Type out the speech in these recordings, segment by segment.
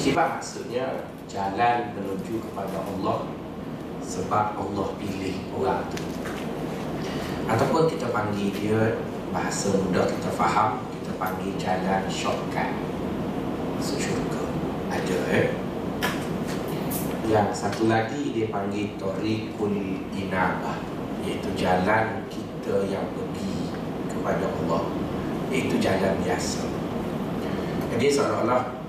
Al-Ijtibah maksudnya Jalan menuju kepada Allah Sebab Allah pilih orang tu. Ataupun kita panggil dia Bahasa mudah kita faham Kita panggil jalan shortcut. Masuk syurga. Ada eh? Yang satu lagi dia panggil Tariqul Inabah Iaitu jalan kita yang pergi kepada Allah. Iaitu jalan biasa. Jadi seolah-olah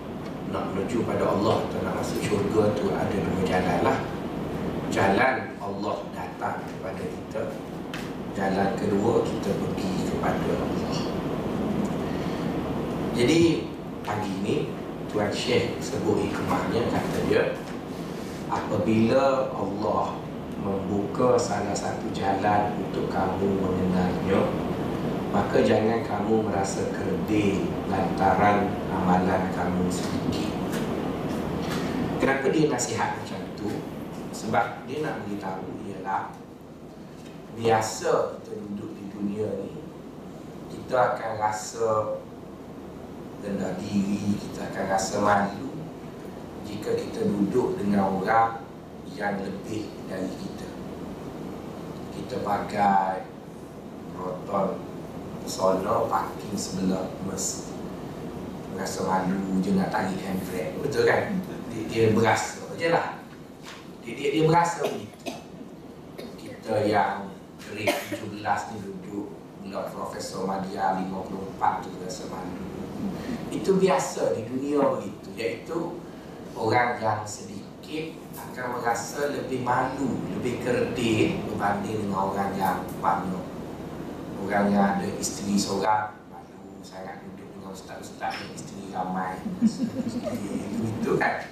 nak menuju pada Allah atau nak masuk syurga tu ada dua jalan lah. Jalan Allah datang kepada kita. Jalan kedua kita pergi kepada Allah. Jadi pagi ni Tuan Syekh sebut hikmahnya kata dia apabila Allah membuka salah satu jalan untuk kamu mengenalnya maka jangan kamu merasa kerdil lantaran amalan kamu sedikit. Kenapa dia nasihat macam tu? Sebab dia nak beritahu ialah biasa kita duduk di dunia ni kita akan rasa rendah diri kita akan rasa malu jika kita duduk dengan orang yang lebih dari kita. Kita pakai roton sono parking sebelah mes rasa malu je nak tarik handbrake. Betul kan? Dia, dia berasa je lah. Dia, dia, dia berasa begitu kita yang grade 17 ni duduk Blok Profesor Madia 54 tu rasa malu. Itu biasa di dunia begitu. Iaitu orang yang sedikit akan merasa lebih malu, lebih kerdil berbanding dengan orang yang banyak. Orang yang ada isteri seorang, malu sangat duduk dengan ustaz-ustaz yang isteri ramai. itu kan.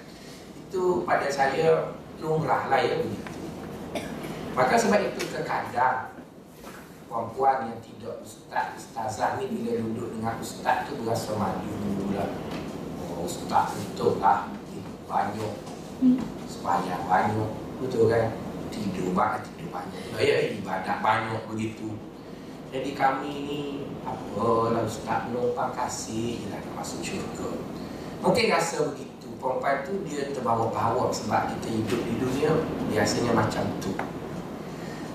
Itu pada saya lumrah lah ya begitu. Maka sebab itu terkadang perempuan yang tidak ustaz, ustazah ni bila duduk dengan ustaz tu berasa malu lah. Oh, ustaz betul lah banyak sebanyak banyak betul kan tidur banyak tidur banyak ya ibadat banyak begitu jadi kami ni apa lah ustaz numpang kasih lah masuk syurga. Mungkin rasa begitu. Perempuan tu dia terbawa-bawa sebab kita hidup di dunia biasanya macam tu.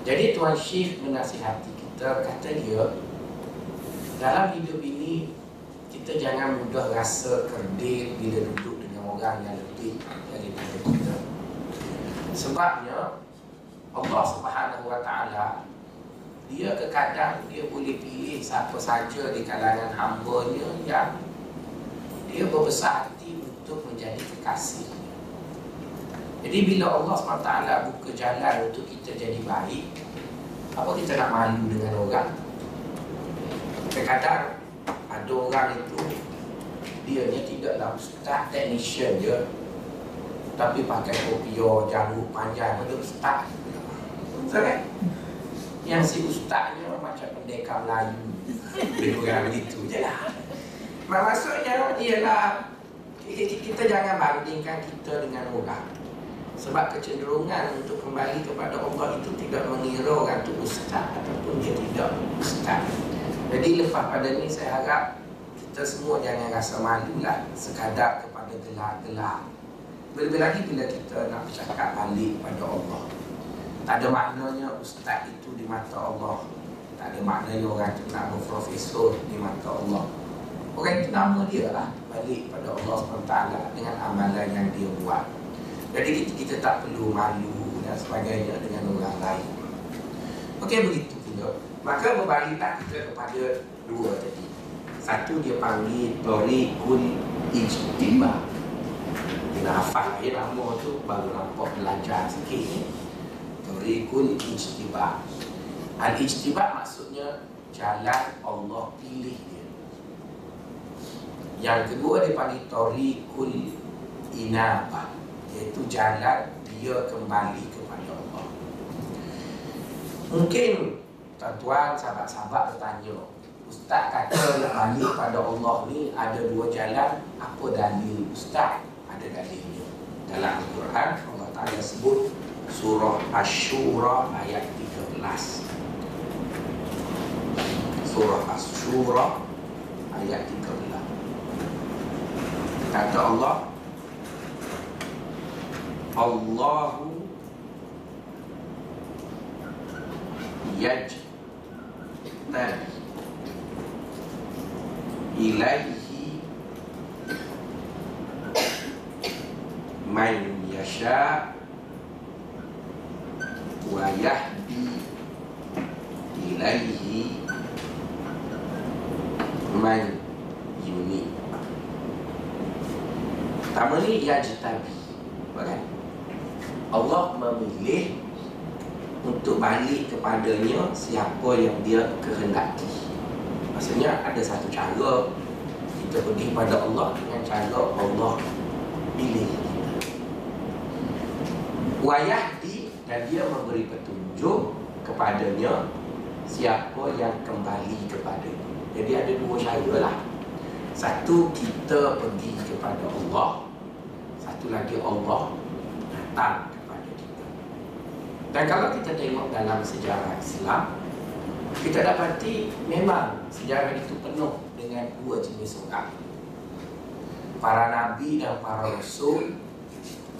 Jadi Tuan Syif menasihati kita kata dia dalam hidup ini kita jangan mudah rasa kerdil bila duduk dengan orang yang lebih daripada kita. Sebabnya Allah Subhanahu Wa Taala dia kekadang dia boleh pilih siapa saja di kalangan hamba-Nya yang dia berbesar hati untuk menjadi kekasih. Jadi bila Allah SWT buka jalan untuk kita jadi baik, apa kita nak malu dengan orang? Kadang-kadang ada orang itu dia ni tidaklah ustaz technician je tapi pakai kopior janggut panjang betul ustaz kan yang si ustaznya macam pendekar Melayu. Dia orang begitu je lah. Maksudnya ialah kita jangan bandingkan kita dengan orang. Sebab kecenderungan untuk kembali kepada Allah itu tidak mengira orang itu ustaz ataupun dia tidak ustaz. Jadi lepas pada ni saya harap kita semua jangan rasa malu lah sekadar kepada gelar-gelar. Lebih lagi bila kita nak bercakap balik pada Allah tak ada maknanya ustaz itu di mata Allah tak ada maknanya orang itu nak berprofesor di mata Allah orang itu nama dia lah balik pada Allah SWT dengan amalan yang dia buat jadi kita, kita tak perlu malu dan sebagainya dengan orang lain Okey begitu pula. Maka berbaliklah kita kepada dua tadi. Satu dia panggil Toriqul Ijtiba. Kena hafal ya nama tu baru nampak belajar sikit ni. Toriqul Ijtiba. Al-Ijtiba maksudnya jalan Allah pilih dia. Yang kedua dia panggil Toriqul Inabah. Iaitu jalan dia kembali kepada Allah. Mungkin tuan-tuan, sahabat-sahabat bertanya, Ustaz kata nak balik pada Allah ni ada dua jalan, apa dalil Ustaz? Ada dalilnya. Dalam Al-Quran, Allah Ta'ala sebut surah Ash-Shura ayat 13. Surah Ash-Shura ayat 13. Kata Allah, Allahu yajtabi ilaihi man yasha ilaihi man yuni Pertama ni yajtabi Bukan? Allah memilih untuk balik kepadanya siapa yang dia kehendaki. Maksudnya ada satu cara kita pergi pada Allah dengan cara Allah pilih kita. Wayahdi dan dia memberi petunjuk kepadanya siapa yang kembali kepadanya. Jadi ada dua cara lah. Satu kita pergi kepada Allah. Satu lagi Allah datang dan kalau kita tengok dalam sejarah Islam Kita dapati memang sejarah itu penuh dengan dua jenis orang Para Nabi dan para Rasul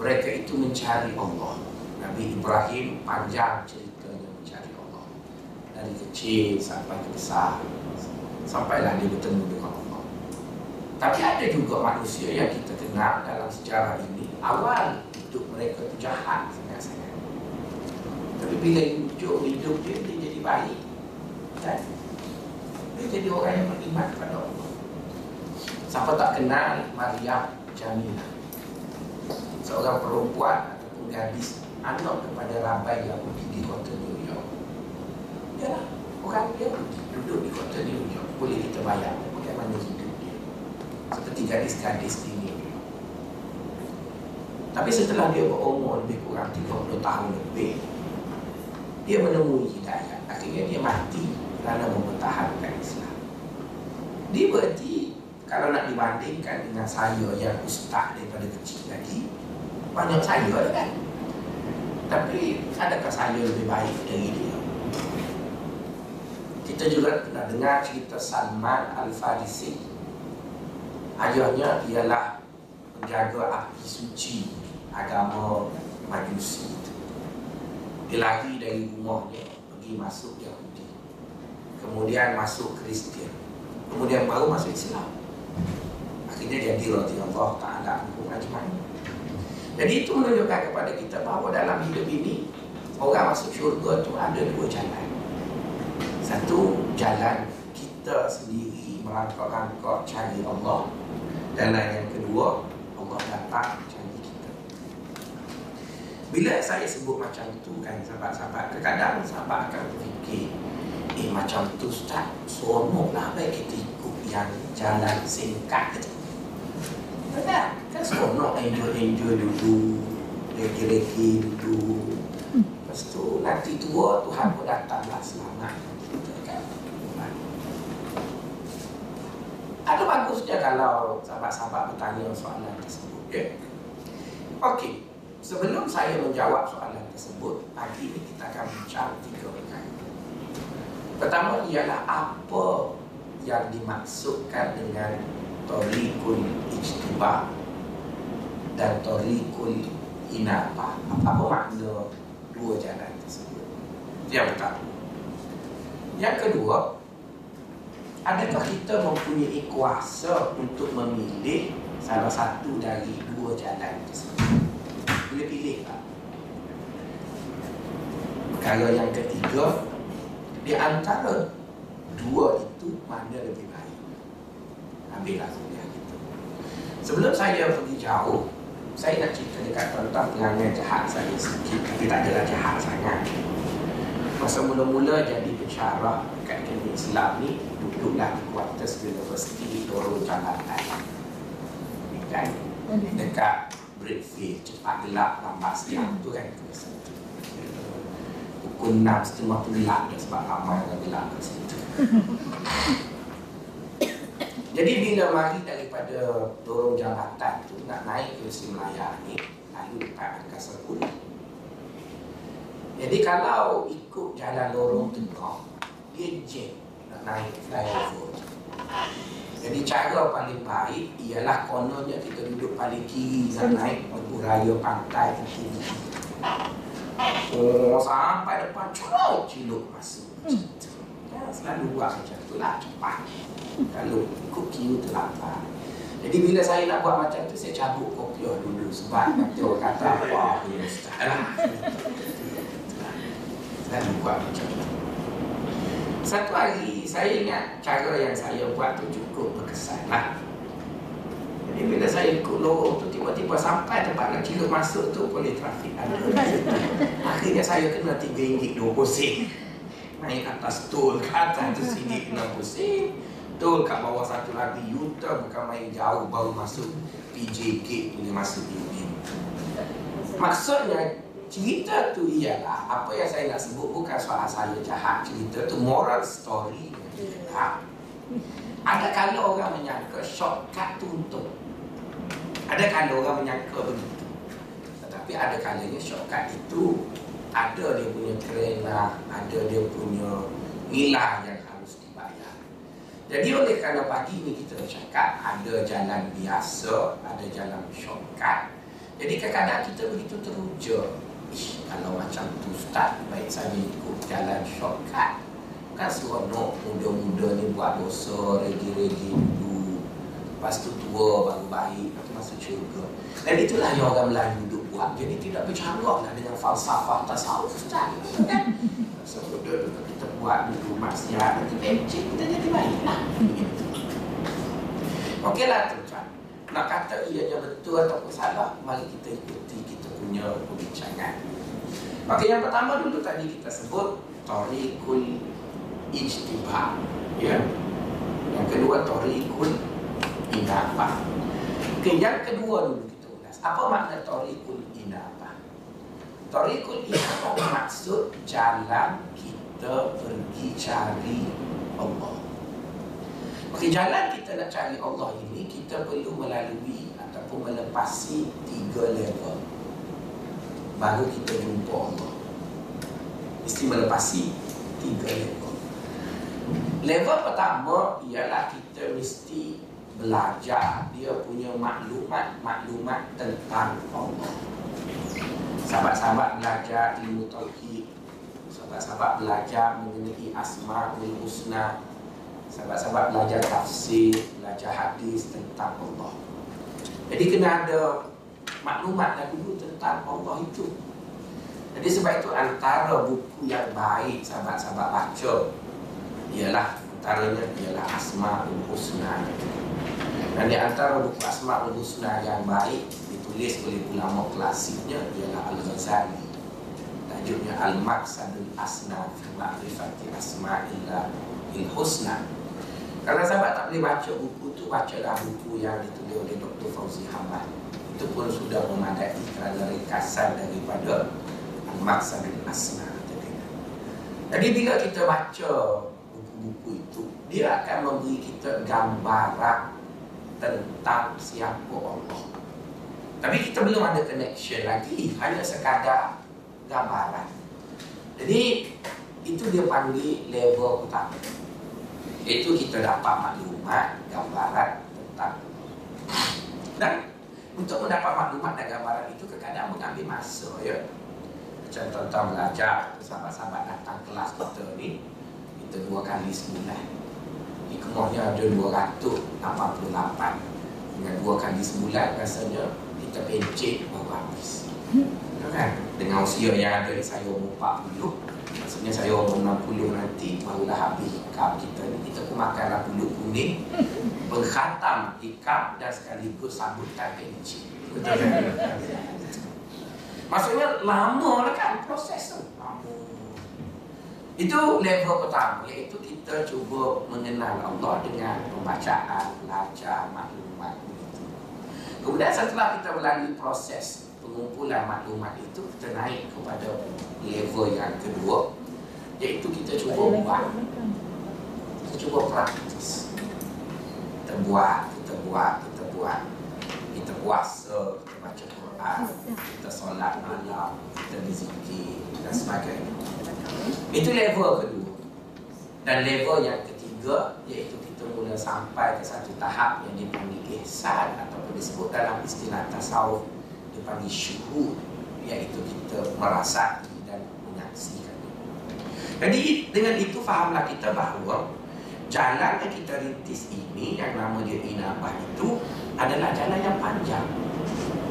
Mereka itu mencari Allah Nabi Ibrahim panjang ceritanya mencari Allah. Dari kecil sampai besar. Sampailah dia bertemu dengan Allah. Tapi ada juga manusia yang kita kenal dalam sejarah ini Awal hidup mereka itu jahat tapi bila hidup, hidup dia, dia jadi baik. Kan? Dia jadi orang yang beriman kepada Allah. Siapa tak kenal Maria Jamila? Seorang perempuan ataupun gadis Anak kepada Rabai pergi di kota New York. Ya orang dia duduk di kota New York. Boleh kita bayar bagaimana hidup dia. Seperti gadis-gadis di New York. Tapi setelah dia berumur lebih kurang 30 tahun lebih dia menemui hidayah akhirnya dia mati kerana mempertahankan Islam. Dia berarti kalau nak dibandingkan dengan saya yang ustaz daripada kecil lagi. Banyak saya kan tapi adakah saya lebih baik dari dia? Kita juga pernah dengar cerita Salman Al-Farisi. Ayahnya ialah menjaga api suci agama majusi. Dia lari dari rumahnya pergi masuk Yahudi. Kemudian masuk Kristian. Kemudian baru masuk Islam. Akhirnya jadi Allah Ta'ala hukum ajman jadi itu menunjukkan kepada kita bahawa dalam hidup ini orang masuk syurga itu ada dua jalan. Satu jalan kita sendiri merangkak-rangkak cari Allah. Dan yang kedua Allah datang bila saya sebut macam tu kan sahabat-sahabat Kadang-kadang sahabat akan berfikir Eh macam tu Ustaz Seronok lah baik kita ikut yang jalan singkat. tu seronok enjoy-enjoy dulu Lagi-lagi dulu Lepas tu nanti tua Tuhan pun datanglah selamat kita kan Ada bagusnya kalau sahabat-sahabat bertanya soalan tersebut ya? Okey Sebelum saya menjawab soalan tersebut, pagi ini kita akan bincang tiga perkara. Pertama ialah apa yang dimaksudkan dengan Torikul Ijtiba dan Torikul Inapa. Apa makna dua jalan tersebut? Yang pertama. Yang kedua, adakah kita mempunyai kuasa untuk memilih salah satu dari dua jalan tersebut? boleh pilih tak? Perkara yang ketiga Di antara dua itu mana lebih baik? Ambillah kuliah itu. Sebelum saya pergi jauh, saya nak cerita dekat tuan-tuan pengantin jahat saya sedikit, tapi tak adalah jahat sangat. Masa mula-mula jadi pensyarah kat Akademi Islam ni, duduklah di Kuartus University di Dorong Jalan Kan? Dekat Brickfield, cepat gelap, lambat siang tu kan. Pukul 6 setengah tu gelap sebab ramai yang gelap kat situ. Jadi bila mari daripada dorong jambatan tu nak naik ke Sri Melaya ni, lalu dekat Angkasa Pura. Jadi kalau ikut jalan lorong tengah, dia jam nak naik flyover. Jadi cara paling baik ialah kononnya kita duduk paling kiri nak naik lampu raya pantai ke kiri. Oh, sampai depan ciluk masuk. Ya, selalu buat macam tu lah cepat. Kalau ikut kira terlambat. Jadi bila saya nak buat macam tu, saya cabut kopiah dulu sebab nanti orang kata apa ya ustaz lah. Buat macam tu. Satu hari saya ingat cara yang saya buat tu cukup berkesan lah. Jadi bila saya ikut lorong tu tiba-tiba sampai tempat nak ciluk masuk tu boleh trafik ada. Akhirnya saya kena RM3.20 sen. Naik atas tol ke atas tu sini kena pusing. Tol kat bawah satu lagi Yuta bukan main jauh baru masuk PJ Gate boleh masuk Union. Maksudnya cerita tu ialah apa yang saya nak sebut bukan soal saya jahat cerita tu moral story ha. ada kalau orang menyangka shortcut tu untuk ada kalau orang menyangka begitu tetapi ada kalanya shortcut itu ada dia punya kerana ada dia punya nilai yang jadi oleh kerana pagi ni kita cakap ada jalan biasa ada jalan shortcut. Jadi kadang-kadang kita begitu teruja kalau macam tu start baik saya ikut jalan shortcut. Kan seronok muda-muda ni buat dosa regi-regi dulu. Lepas tu tua baru baik. Lepas tu masuk syurga dan itulah yang orang Melayu duduk buat. Jadi tidak bercanggah dengan falsafah tasawuf kan dulu kita buat dulu maksiat nanti pencet kita jadi baik lah. Okey lah tu nak kata ianya betul ataupun salah mari kita ikuti kita punya perbincangan. Okey, yang pertama dulu tadi kita sebut Tariqul Ijtibah ya. Yang kedua Tariqul Inabah Okey, yang kedua dulu kita ulas. Apa makna Tariqul Inabah? Tariqul Inabah maksud jalan kita pergi cari Allah Okey, jalan kita nak cari Allah ini Kita perlu melalui ataupun melepasi tiga level baru kita jumpa Allah. Mesti melepasi tiga level. Level pertama ialah kita mesti belajar dia punya maklumat-maklumat tentang Allah. Sahabat-sahabat belajar ilmu tauhid. Sahabat-sahabat belajar mengenai asmaul husna. Sahabat-sahabat belajar tafsir, belajar hadis tentang Allah. Jadi kena ada maklumat dulu tentang Allah itu. Jadi sebab itu antara buku yang baik sahabat-sahabat baca ialah antaranya ialah Asmaul Husna. Dan di antara buku Asmaul Husna yang baik ditulis oleh ulama klasiknya ialah Al-Ghazali. Tajuknya Al-Maqsadul Asna fi Ma'rifati Asma'illah Husna. Kalau sahabat tak boleh baca buku tu, bacalah buku yang ditulis oleh Dr. Fauzi Hamad itu pun sudah memadai kerana ringkasan daripada Al-Maqsadul Asna Jadi bila kita baca buku-buku itu Dia akan memberi kita gambaran tentang siapa Allah Tapi kita belum ada connection lagi. Hanya sekadar gambaran. Jadi itu dia panggil level pertama Itu kita dapat maklumat, gambaran tentang dan untuk mendapat maklumat dan gambaran itu kadang mengambil masa ya. Macam tuan-tuan belajar, sahabat-sahabat datang kelas kita ni, kita dua kali sebulan. Di kemuhnya ada 288 dengan dua kali sebulan rasanya kita pencet baru habis. Ya kan? Dengan usia yang ada saya umur 40 Maksudnya saya umur 60 nanti Barulah habis ikap kita ni Kita pun makanlah bulu kuning Pengkhatam ikap Dan sekaligus sambutan benci Betul kan? Maksudnya lama lah kan proses tu Itu level pertama Iaitu kita cuba mengenal Allah Dengan pembacaan, belajar, maklumat itu. Kemudian setelah kita melalui proses Pengumpulan maklumat itu Kita naik kepada level yang kedua Iaitu kita cuba buat Kita cuba praktis. Kita buat, kita buat, kita buat. Kita puasa, kita baca Quran Kita solat malam, kita berzikir dan sebagainya. Itu level kedua. Dan level yang ketiga Iaitu kita mula sampai ke satu tahap yang dipanggil ihsan Ataupun disebut dalam istilah tasawuf Dipanggil syuhud Iaitu kita merasai jadi dengan itu fahamlah kita bahawa jalan yang kita rintis ini yang nama dia inabah itu adalah jalan yang panjang.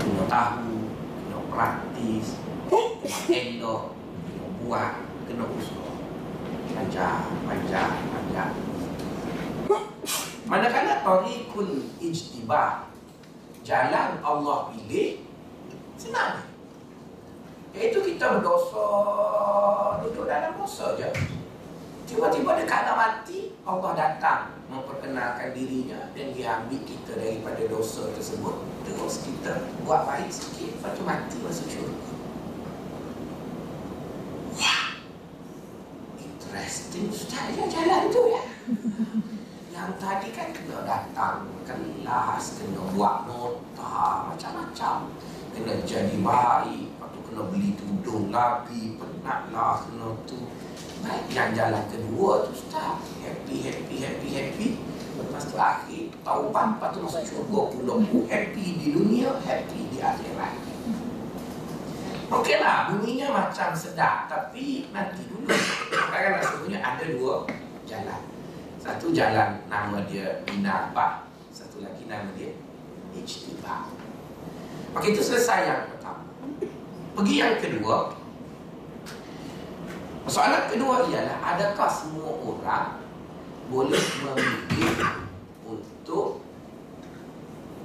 Kena tahu, kena praktis, kena elok, kena buat, kena usaha. Panjang, panjang, panjang. Manakala tarikul ijtibah Jalan Allah pilih Senang. Iaitu kita berdosa. Duduk dalam dosa je. Tiba-tiba dekat nak mati Allah datang memperkenalkan dirinya Dan dia ambil kita daripada dosa tersebut. Terus kita buat baik sikit Lepas tu mati masuk syurga. Wah! Interesting. Ustaz ya jalan tu ya Yang tadi kan kena datang Kelas Kena buat nota Macam-macam. Kena jadi baik kena beli tudung lagi penatlah kena tu. Baik yang jalan kedua tu start. Happy happy happy happy. Lepas tu akhir taubat lepas tu masuk syurga pula. Happy di dunia happy di akhirat. Okey lah, bunyinya macam sedap. Tapi nanti dulu Kadang-kadang sebenarnya ada dua jalan Satu jalan nama dia Inabah Satu lagi nama dia Ijtibah. Okey, itu selesai yang pertama. Pergi yang kedua. Soalan kedua ialah Adakah semua orang Boleh memilih Untuk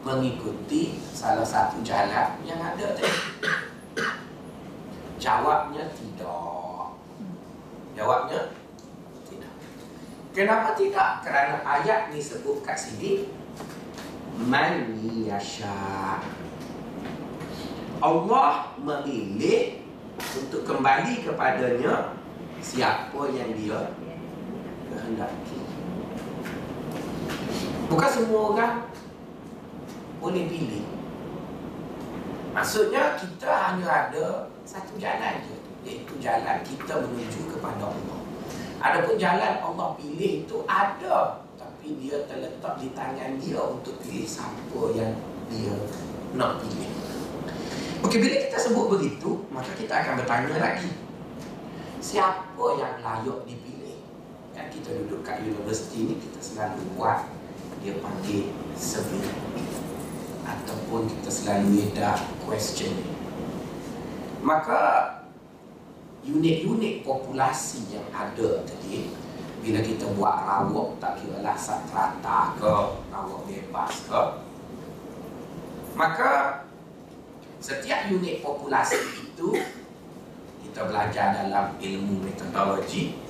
Mengikuti Salah satu jalan Yang ada tadi? Jawabnya tidak. Jawabnya Kenapa tidak? Kerana ayat ni sebut kat sini Man yasha' Allah memilih untuk kembali kepadanya siapa yang dia kehendaki. Bukan semua orang boleh pilih. Maksudnya kita hanya ada satu jalan je, iaitu jalan kita menuju kepada Allah. Adapun jalan Allah pilih itu ada, tapi dia terletak di tangan dia untuk pilih siapa yang dia nak pilih. Okey, bila kita sebut begitu, maka kita akan bertanya lagi. Siapa yang layak dipilih? Kan kita duduk kat universiti ni, kita selalu buat dia panggil survey. Ataupun kita selalu ada question. Maka, unit-unit populasi yang ada tadi, bila kita buat rawak, tak kira lah satrata ke, rawak bebas ke, maka Setiap unit populasi itu kita belajar dalam ilmu metodologi.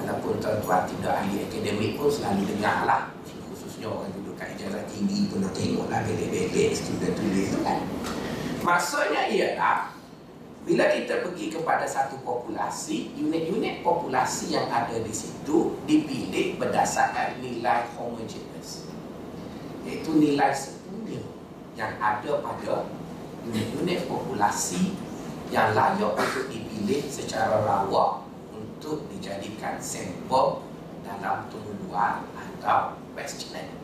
Walaupun tuan-tuan tidak ahli akademik pun selalu dengar lah khususnya orang duduk kat ijazah tinggi pun nak tengok lah belek-belek student tulis tu kan. Maksudnya ialah bila kita pergi kepada satu populasi unit-unit populasi yang ada di situ dipilih berdasarkan nilai homogeneous iaitu nilai sepunya yang ada pada unit-unit populasi yang layak untuk dipilih secara rawak untuk dijadikan sampel dalam tumbuhan atau questionnaire.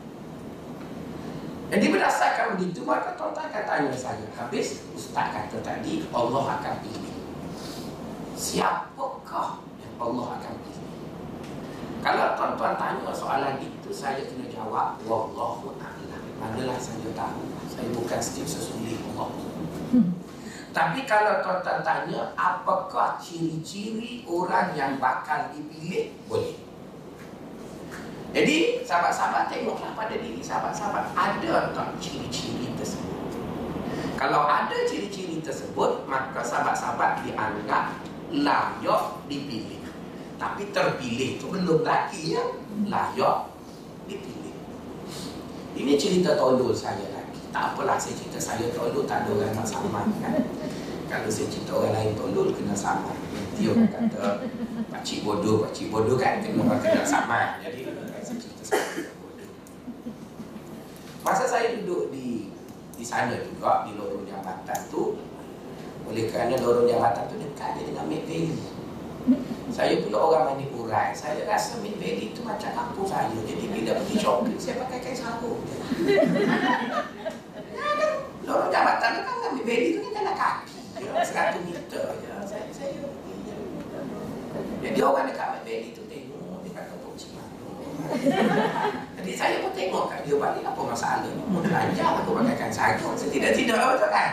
Jadi berdasarkan begitu maka tuan-tuan akan tanya saya Habis Ustaz kata tadi Allah akan pilih. Siapakah yang Allah akan pilih? Kalau tuan-tuan tanya soalan itu Saya kena jawab Wallahu a'lam. Manalah saya tahu. Saya bukan Steve Sesulih Allah. Tapi kalau tuan-tuan tanya apakah ciri-ciri orang yang bakal dipilih? Boleh. Jadi sahabat-sahabat tengoklah pada diri sahabat-sahabat ada tak ciri-ciri tersebut. Kalau ada ciri-ciri tersebut maka sahabat-sahabat dianggap layak dipilih. Tapi terpilih itu belum lagi ya layak dipilih. Ini cerita tolol saya lagi. Tak apalah saya cerita saya tolol tak ada orang nak sama kan. Kalau saya cerita orang lain tolol kena sama. Orang kata pakcik bodoh, pakcik bodoh kan kena kena sama. Jadi Masa saya duduk di di sana juga di lorong jambatan tu oleh kerana lorong jambatan tu dekat dia dengan Mid Valley. Saya pula orang mani urai. Saya rasa Mid Valley tu macam kampung saya. Jadi bila pergi shopping saya pakai kain sarung. lorong jambatan tu kan Mid Valley tu ni jalan kaki. 100 meter je. Saya, saya, Jadi orang dekat Mid Valley tu tengok dia kata tu cik jadi saya pun tengok kat dia balik apa masalah ni. Mau belajar aku pakaikan sarung. Setidak-tidak betul kan?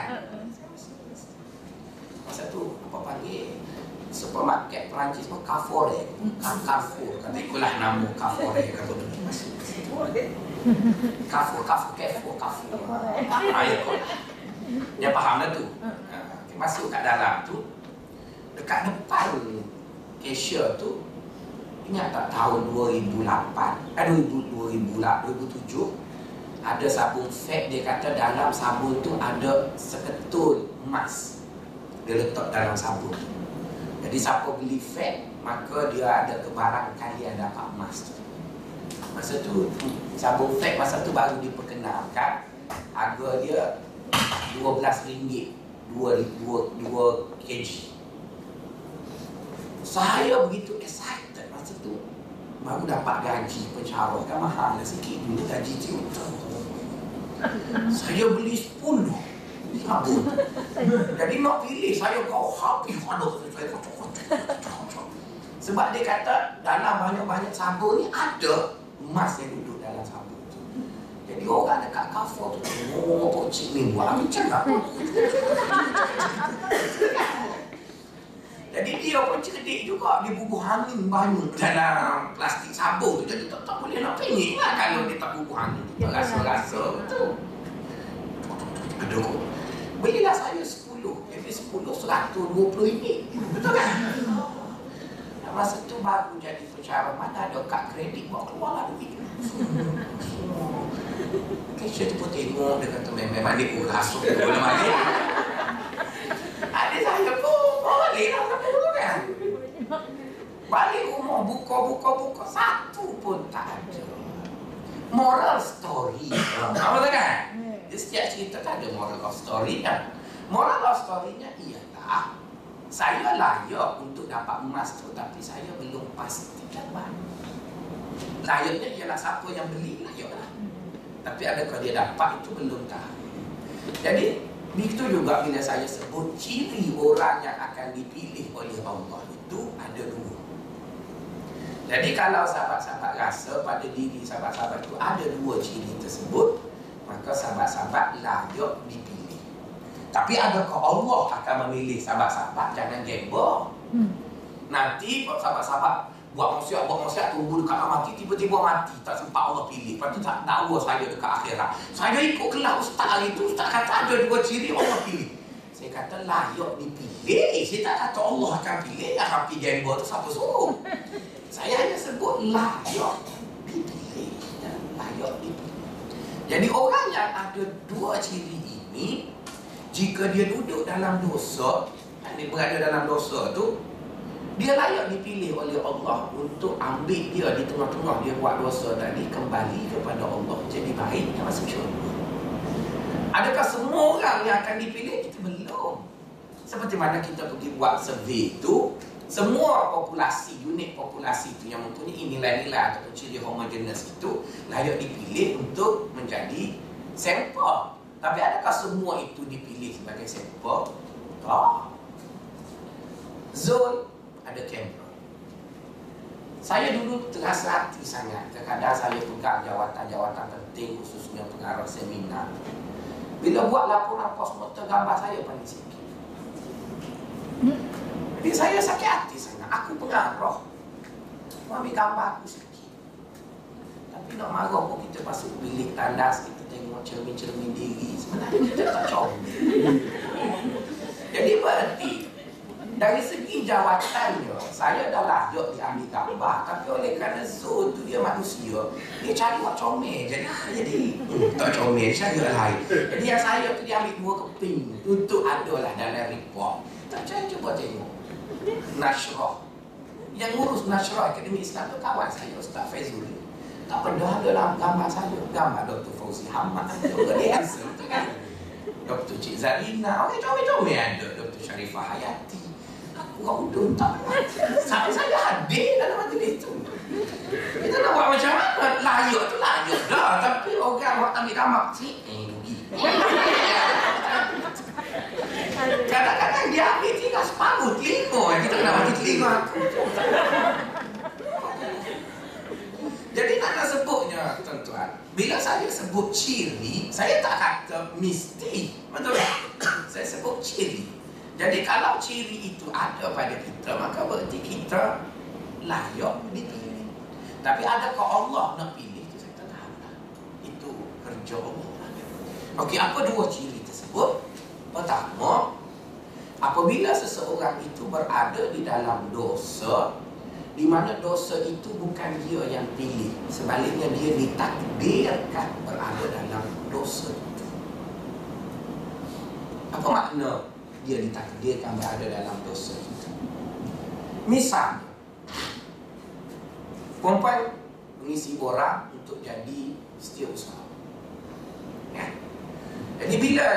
Masa tu apa panggil? Supermarket Perancis pun Carrefour Carrefour kata ikulah nama Carrefour kata tu. Carrefour Carrefour Carrefour Carrefour. Ayo kau dia faham dah tu? Masuk kat dalam tu dekat depan cashier tu Ingat tak tahun 2008 Eh 2000, 2007 Ada sabun fat Dia kata dalam sabun tu ada seketul emas. Dia letak dalam sabun. Jadi siapa beli fat Maka dia ada kebarang kalian dapat emas tu. Masa tu sabun fat masa tu baru diperkenalkan. Harga dia RM12 2, 2, 2 kg. Saya begitu excited masa tu baru dapat gaji pencara kan mahal. Lah sikit dulu gaji juta saya beli 10 sabun jadi nak pilih saya kau saya sebab dia kata dalam banyak-banyak sabun ni ada emas yang duduk dalam sabun tu. Jadi orang dekat kafur tu oh pocik ni buat macam apa jadi dia pun cerdik juga. Dia bubuh angin banyak dalam plastik sabun tu. Jadi tak, tak boleh nak pengik lah Kalau dia tak bubuh angin. Dia rasa-rasa tu Aduh. Belilah saya 10 Jadi 10 120 ini Betul kan? Masa tu baru jadi pencara Mana ada kad kredit Bawa keluar lah duit. Kesha tu pun tengok. Dia kata memang Boleh manik Adik saya pun Boleh lah kan? Balik rumah buka-buka-buka Satu pun tak ada. Moral story. Apa tu kan? Dia setiap cerita kan ada moral of story kan? Moral of story-nya ialah Saya layak untuk dapat emas tu Tapi saya belum pasti dapat. Layaknya ialah siapa yang beli layak lah Tapi adakah dia dapat itu belum tahu. Jadi Begitu juga bila saya sebut ciri orang yang akan dipilih oleh Allah itu ada dua. Jadi kalau sahabat-sahabat rasa pada diri sahabat-sahabat itu ada dua ciri tersebut, maka sahabat-sahabat layak dipilih. Tapi adakah Allah akan memilih sahabat-sahabat? Jangan gamble. Hmm. Nanti sahabat-sahabat buat maksiat, buat maksiat, tunggu dekat nak mati, tiba-tiba mati. Tak sempat Allah pilih. Lepas tu tak dakwa saya dekat akhirat. Saya ikut kelas ustaz hari tu, ustaz kata ada dua ciri Allah pilih. Saya kata layak dipilih. Saya tak kata Allah akan pilih. Yang pilih gambar tu siapa suruh. Saya hanya sebut layak dipilih. Layak dipilih. Jadi orang yang ada dua ciri ini, jika dia duduk dalam dosa, dia berada dalam dosa tu, dia layak dipilih oleh Allah untuk ambil dia di tengah-tengah dia buat dosa tadi kembali kepada Allah jadi baik dan masuk syurga. Adakah semua orang yang akan dipilih? Kita belum. Seperti mana kita pergi buat survey itu, semua populasi, unit populasi itu yang mempunyai nilai-nilai atau ciri homogeneous itu layak dipilih untuk menjadi sampel. Tapi adakah semua itu dipilih sebagai sampel? Tak. Zul ada kamera. Saya dulu terasa hati sangat. Kadang-kadang saya pegang jawatan-jawatan penting khususnya pengarah seminar. Bila buat laporan pos gambar saya paling sikit. Jadi saya sakit hati sangat. Aku pengaruh. Mau ambil gambar aku sikit. Tapi nak marah pun kita masuk bilik tandas, kita tengok cermin-cermin diri. Sebenarnya kita tak comel. Dari segi jawatannya saya dah layak diambil gambar. Tapi oleh kerana Zul tu dia manusia dia cari buat comel jadi jadi hmm, tak comel saya lain. Jadi yang saya tu dia ambil dua keping. Untuk adalah dalam report. Tak saya cuba tengok? Nashrah. Yang ngurus Nashrah Akademi Islam tu kawan saya Ustaz Faizul. Tak pernah dalam gambar saya. Gambar Dr. Fauzi Hamad juga dia handsome tu kan. Dr. Cik Zarina. Okey, comel-comel ada. Dr. Sharifah Hayati Aku udun tak? Saya saya hadir dalam majlis itu Kita nak buat macam mana? Layak tu layak dah. Tapi orang buat ambil gambar si Eh rugi. Kadang-kadang dia ambil tiga separuh telinga Kita kena mati telinga aku Jadi nak nak sebutnya tuan-tuan Bila saya sebut ciri Saya tak kata mesti Betul Saya sebut ciri jadi kalau ciri itu ada pada kita, maka berarti kita layak dipilih. Tapi adakah Allah nak pilih? Itu saya tak tahu lah. Itu kerja Allah. Okey, apa dua ciri tersebut? Pertama, apabila seseorang itu berada di dalam dosa, di mana dosa itu bukan dia yang pilih, sebaliknya dia ditakdirkan berada dalam dosa itu. Apa makna dia ditakdirkan berada dalam dosa. Misal, perempuan mengisi borang untuk jadi setiausaha. Ya. Jadi bila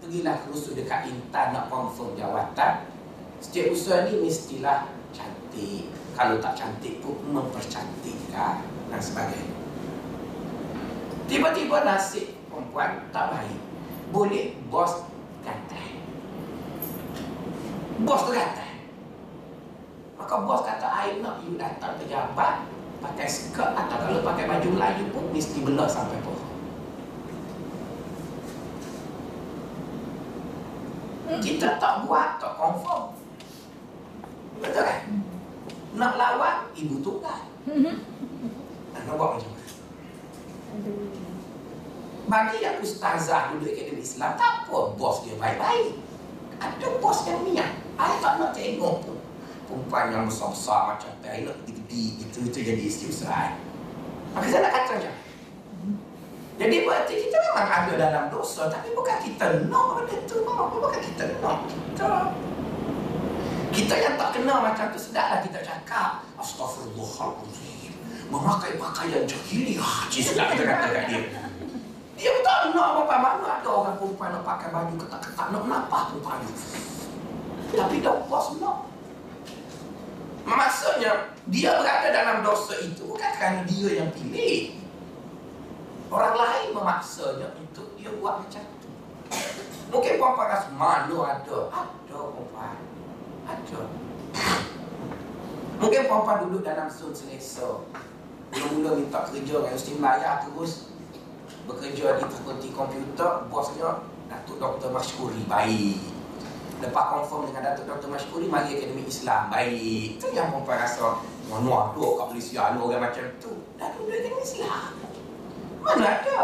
pergilah kursus dekat Intan nak confirm jawatan, setiausaha ni mestilah cantik. Kalau tak cantik pun mempercantikkan dan sebagainya. Tiba-tiba nasib perempuan tak baik. Boleh bos gantai bos tu kata maka bos kata I nak you datang pejabat pakai skirt atau kalau pakai baju Melayu pun mesti belah sampai pohon. Kita tak buat tak confirm. Betul kan? Nak lawan ibu tunggal. Nak buat macam mana? Bagi yang ustazah dulu akademi Islam tak apa bos dia baik-baik ada bos yang niat. Saya tak nak tengok pun. Perempuan yang besar-besar macam nak gede-gede gitu Itu jadi isteri usaha Maka saya nak kata macam Jadi berarti kita memang ada dalam dosa Tapi bukan kita nak benda tu Bukan kita nak Kita? Kita yang tak kenal macam tu Sedaplah kita cakap Astaghfirullahaladzim. Memakai pakaian jahiliah Cik sedap kita kata kat dia Dia tak nak apa-apa Mana ada orang perempuan nak pakai baju ketat-ketat Nak kenapa perempuan tapi dah puas nak. Maksudnya, dia berada dalam dosa itu bukan kerana dia yang pilih. Orang lain memaksanya untuk dia buat macam itu. Mungkin puan-puan rasa, mana ada? Ada puan-puan. Ada. Mungkin puan-puan duduk dalam zon selesa. Mula-mula minta kerja dengan Ustaz Melayu terus bekerja di fakulti komputer, bosnya Datuk Dr. Mashkuri. Baik. Lepas confirm dengan Datuk Dr. Mashkuri Mari Akademi Islam Baik Itu yang perempuan rasa Mana ada kat Malaysia Ada orang macam tu Datuk Dr. Akademi Islam Mana ada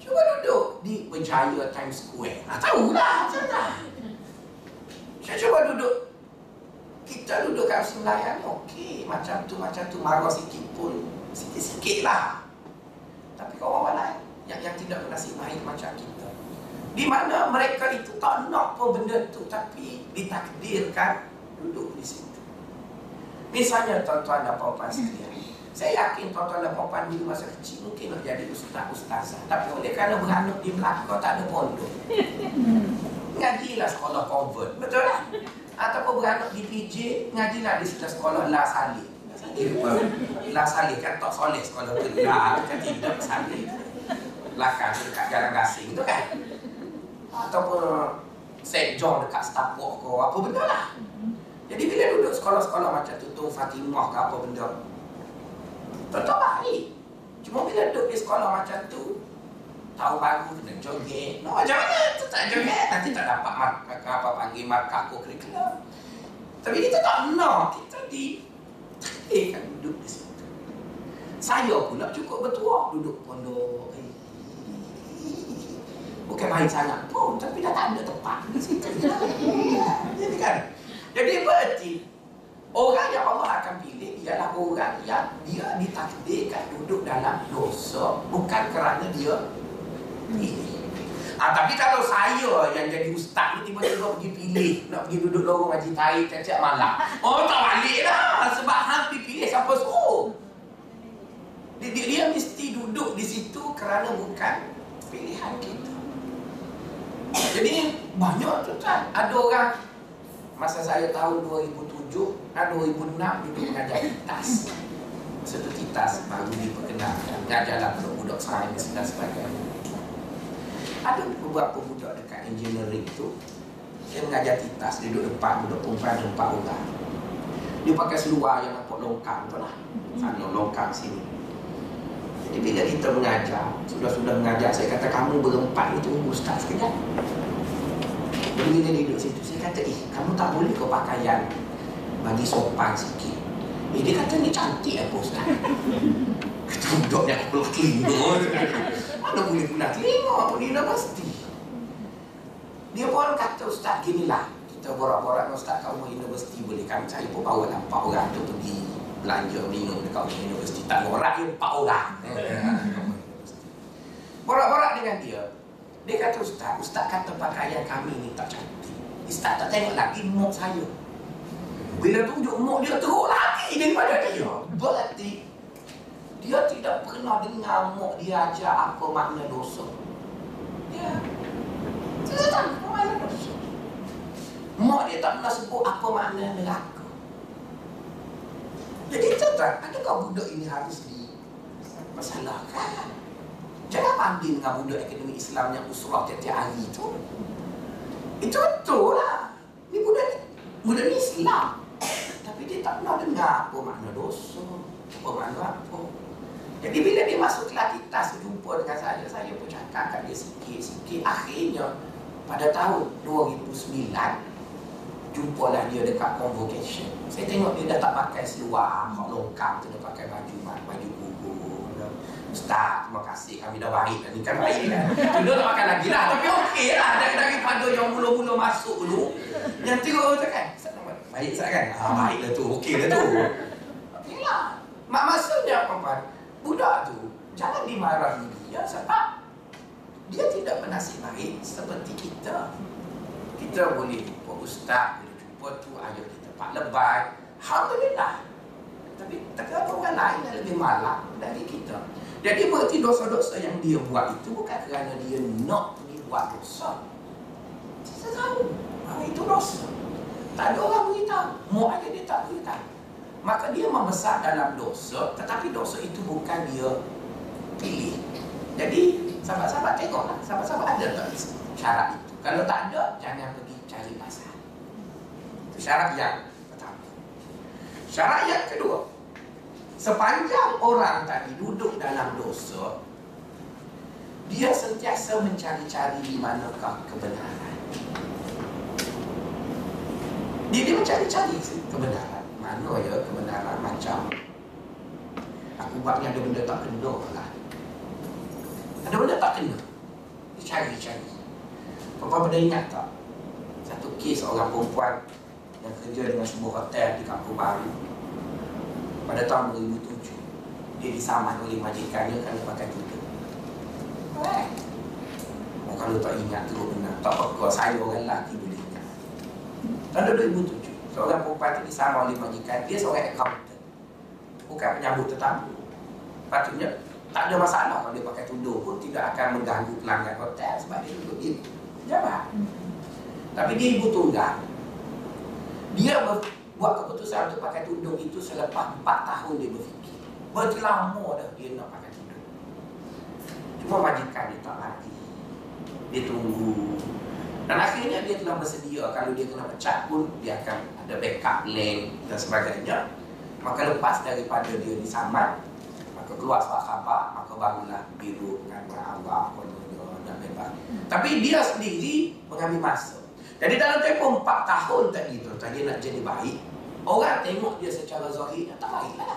Cuba duduk di Berjaya Times Square Ah tahu lah Macam Saya cuba duduk Kita duduk kat Semelayan Okey Macam tu Macam tu Marah sikit pun Sikit-sikit lah Tapi orang lain yang, yang tidak bernasib baik macam kita di mana mereka itu tak nak pun benda tu tapi ditakdirkan duduk di situ. Misalnya tuan-tuan dan puan-puan sekalian. Saya yakin tuan-tuan dan puan-puan di masa kecil mungkin nak jadi ustaz ustazah. Tapi oleh kerana beranak di Melaka tak ada pondok. Ngajilah sekolah convert. Betul tak? Ataupun beranak di PJ, ngajilah di sekolah La Salih. La Salih kan tak soleh sekolah tu. La kan tidak Salih. Lakar dekat Jalan Gasing tu kan ataupun St. John dekat Stafford ke apa benda lah. Jadi bila duduk sekolah-sekolah macam tu tu Fatimah ke apa benda. Tentu baik. Cuma bila duduk di sekolah macam tu tahu baru kena joget. No, macam mana tu tak joget? Nanti tak dapat markah apa panggil markah co-curriculum. Tapi kita tak nak. Kita di takdirkan duduk di situ. Saya pula cukup bertuah duduk pondok. Eh. Bukan main sangat pun, tapi dah tak ada tempat di situ. Jadi kan? Jadi berarti Orang yang Allah akan pilih ialah orang yang dia ditakdirkan duduk dalam dosa bukan kerana dia pilih. Ha, tapi kalau saya yang jadi ustaz ni tiba-tiba pergi pilih nak pergi duduk lorong Haji Taib tiap-tiap malam. Oh tak balik lah sebab hang pilih siapa suruh. Dia, dia, mesti duduk di situ kerana bukan pilihan kita. Jadi banyak tu kan ada orang masa saya tahun 2007 dan 2006 duduk mengajar kitas. Masa tu kitas baru diperkenalkan mengajarlah budak-budak sains dan sebagainya ada beberapa budak dekat engineering tu dia mengajar titas dia duduk depan duduk perempuan ada empat orang dia pakai seluar yang nampak longkang tu lah. Sana longkang sini. Jadi bila kita mengajar sudah-sudah mengajar saya kata kamu berempat itu ustaz sekejap. Bila dia duduk situ saya kata eh kamu tak boleh kau pakaian bagi sopan sikit. Eh dia kata ni cantik apa ustaz. Kata budaknya aku peluk mana boleh pula tengok ni dah pasti. Dia pun kata ustaz ginilah. Kita borak-borak dengan ustaz kamu universiti boleh kami cari pun bawa empat orang tu pergi belanja minum dekat universiti. Tak borak dia empat orang. Borak-borak dengan dia. Dia kata ustaz, ustaz kata pakaian kami ni tak cantik. Ustaz tak tengok lagi mok saya. Bila tunjuk mok dia teruk lagi daripada dia. Berarti dia tidak pernah dengar mak dia ajar apa makna dosa. Ya. Dia tak tahu apa makna dosa. Mak dia tak pernah sebut apa makna neraka. Jadi tuan adakah budak ini harus di masalahkan? Jangan panggil dengan budak akademi Islam yang usrah tiap-tiap hari itu. Itu betul lah. Ini budak ni, budak ni Islam. Tapi dia tak pernah dengar apa makna dosa. Apa makna apa. Jadi bila dia masuk kelas kita jumpa dengan saya, saya pun cakap kat dia sikit-sikit. Akhirnya pada tahun 2009 jumpalah dia dekat convocation. Saya tengok dia dah tak pakai seluar, hak longkang tu dia pakai baju baju gugur. Ustaz, terima kasih kami dah baik dah ni kan baik kan. Sudah tak makan lagi lah tapi okey lah dari daripada yang mula-mula masuk dulu. Yang tengok tu kan. Baik tak kan? Ah, baiklah tu, okey lah tu. Okeylah. Mak maksudnya apa-apa? budak tu jangan dimarahi dia sebab dia tidak bernasib baik seperti kita. Kita boleh ustaz, boleh jumpa tu ayah kita Pak Lebat. Alhamdulillah. Tapi tapi ada orang lain yang lebih malang dari kita. Jadi berarti dosa-dosa yang dia buat itu bukan kerana dia nak pergi buat dosa. Kita tahu. Ah, itu dosa. Tak ada orang beritahu. Mau aja dia tak beritahu maka dia membesar dalam dosa tetapi dosa itu bukan dia pilih jadi sahabat-sahabat tengoklah sahabat-sahabat ada tak syarat itu kalau tak ada jangan pergi cari pasal. Itu syarat yang pertama. Syarat yang kedua sepanjang orang tadi duduk dalam dosa dia sentiasa mencari-cari di manakah kebenaran. Dia, dia mencari-cari kebenaran. Mana ya kebenaran macam? Aku buatnya ada benda tak kena lah. Ada benda tak kena. Dia cari-cari Papa pernah ingat tak satu kes orang perempuan yang kerja dengan sebuah hotel di Kampung Baru pada tahun 2007 dia disaman oleh majikannya kerana pakai eh oh, kalau tak ingat tu benar. Tak apa saya orang lelaki boleh ingat. Tahun 2007 Seorang perempuan itu disama oleh majikan. Dia seorang accountant. Bukan penyambut tetamu Patutnya tak ada masalah kalau dia pakai tudung pun Tidak akan mengganggu pelanggan hotel Sebab dia duduk di jabat Tapi dia ibu tunggal Dia buat keputusan untuk pakai tudung itu Selepas 4 tahun dia berfikir. Berarti lama dah dia nak pakai tudung. Cuma majikan dia tak lagi Dia tunggu. Dan akhirnya dia telah bersedia. Kalau dia kena pecat pun Dia akan ada backup link dan sebagainya. Maka lepas daripada dia disamat maka keluar surat khabar maka barulah biru dengan Allah dan bebas tapi dia sendiri mengambil masa Jadi dalam tempoh 4 tahun tadi tu, tadi nak jadi baik, orang tengok dia secara zahir tak baik lah.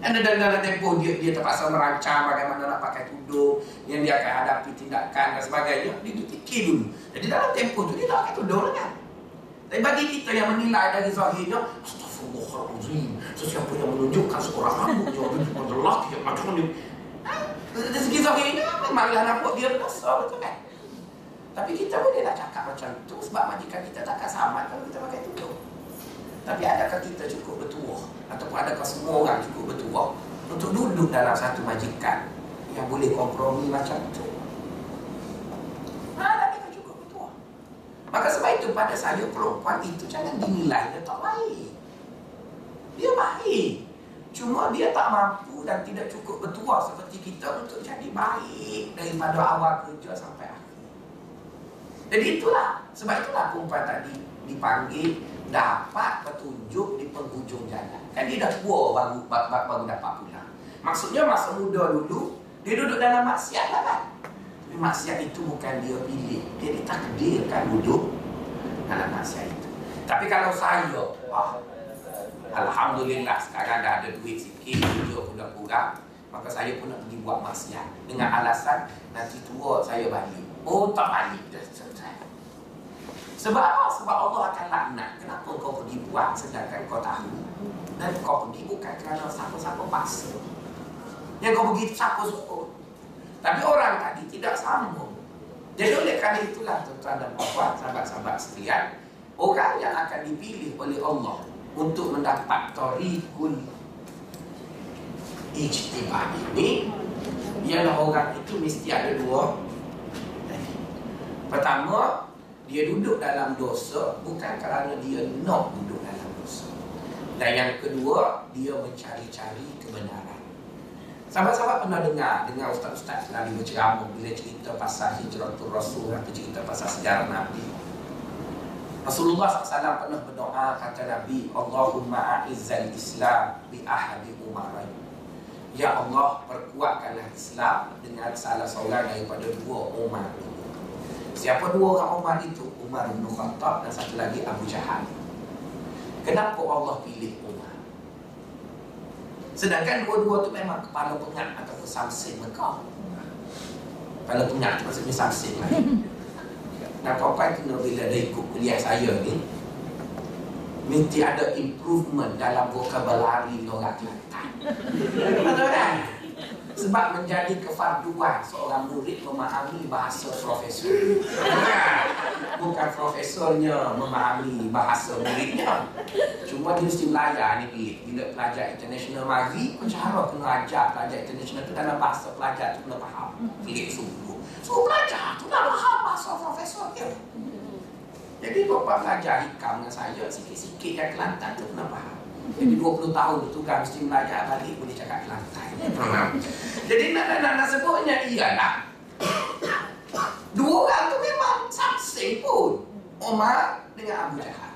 Dan dalam, dalam tempoh dia, dia terpaksa merancang bagaimana nak pakai tudung, yang dia akan hadapi tindakan dan sebagainya. Dia, dia fikir dulu. Jadi dalam tempoh tu dia tak pakai tudung lah kan. Tapi bagi kita yang menilai dari zahirnya, Astagfirullahaladzim, sesiapa yang menunjukkan seorang rambut yang menunjukkan lelaki yang macam ni. Ha? Dari segi zahirnya, memanglah nampak dia berdosa, betul kan? Tapi kita boleh nak cakap macam tu sebab majikan kita takkan sama kalau kita pakai tudung. Tapi adakah kita cukup bertuah ataupun adakah semua orang cukup bertuah untuk duduk dalam satu majikan yang boleh kompromi macam tu? Ada kita cukup bertuah. Maka sebab itu pada saya perempuan itu jangan dinilai dia tak baik. Dia baik. Cuma dia tak mampu dan tidak cukup bertuah seperti kita untuk jadi baik daripada awal kerja sampai akhir. Jadi itulah, sebab itulah perempuan tadi dipanggil dapat petunjuk di penghujung jalan. Kan dia dah tua baru, baru, baru dapat pulang. Maksudnya masa muda dulu, dia duduk dalam maksiat lah kan. Tapi maksiat itu bukan dia pilih. Dia ditakdirkan duduk dalam maksiat itu. Tapi kalau saya, wah, Alhamdulillah sekarang dah ada duit sikit, kerja pun dah kurang. Maka saya pun nak pergi buat maksiat. Dengan alasan nanti tua saya balik. Oh tak balik dah. Sebab apa? Sebab Allah akan laknat. Kenapa kau pergi buat sedangkan kau tahu? Dan kau pergi bukan kerana siapa-siapa paksa. Yang kau pergi siapa suruh. Tapi orang tadi tidak sambung. Jadi oleh kerana itulah tuan-tuan dan puan sahabat-sahabat sekalian, orang yang akan dipilih oleh Allah untuk mendapat torikul ijtibah ini ialah orang itu mesti ada dua Pertama, dia duduk dalam dosa bukan kerana dia nak duduk dalam dosa. Dan yang kedua, dia mencari-cari kebenaran. Sahabat-sahabat pernah dengar, dengar ustaz-ustaz selalu berceramah bila cerita pasal hijratul rasul atau cerita pasal sejarah Nabi. Rasulullah SAW pernah berdoa kata Nabi, Allahumma a'izzal Islam bi ahadi umarai. Ya Allah, perkuatkanlah Islam dengan salah seorang daripada dua ini. Siapa dua orang Umar itu? Umar bin Khattab dan satu lagi Abu Jahal. Kenapa Allah pilih Umar? Sedangkan dua-dua itu memang kepala pengat ataupun samsin Mekah. Kepala pengat maksudnya samsin lah. Dan kau-kau kena bila dia ikut kuliah saya ni, mesti ada improvement dalam vocabulary orang Kelantan. Betul kan? Sebab menjadi kefarduan seorang murid memahami bahasa profesor. Bukan profesornya memahami bahasa muridnya. Cuma dia mesti belajar ni pilih. Bila pelajar international mari, cara kena ajar pelajar international tu dalam bahasa pelajar tu kena faham. Pilih sungguh. So pelajar tu dah faham bahasa profesor dia. Jadi bapa pelajar hikam dengan saya sikit-sikit yang Kelantan tu kena faham. Jadi 20 tahun tu kan mesti belajar balik boleh cakap Kelantan. Jadi nak nak nak sebutnya ialah dua orang tu memang saksing pun Umar dengan Abu Jahal.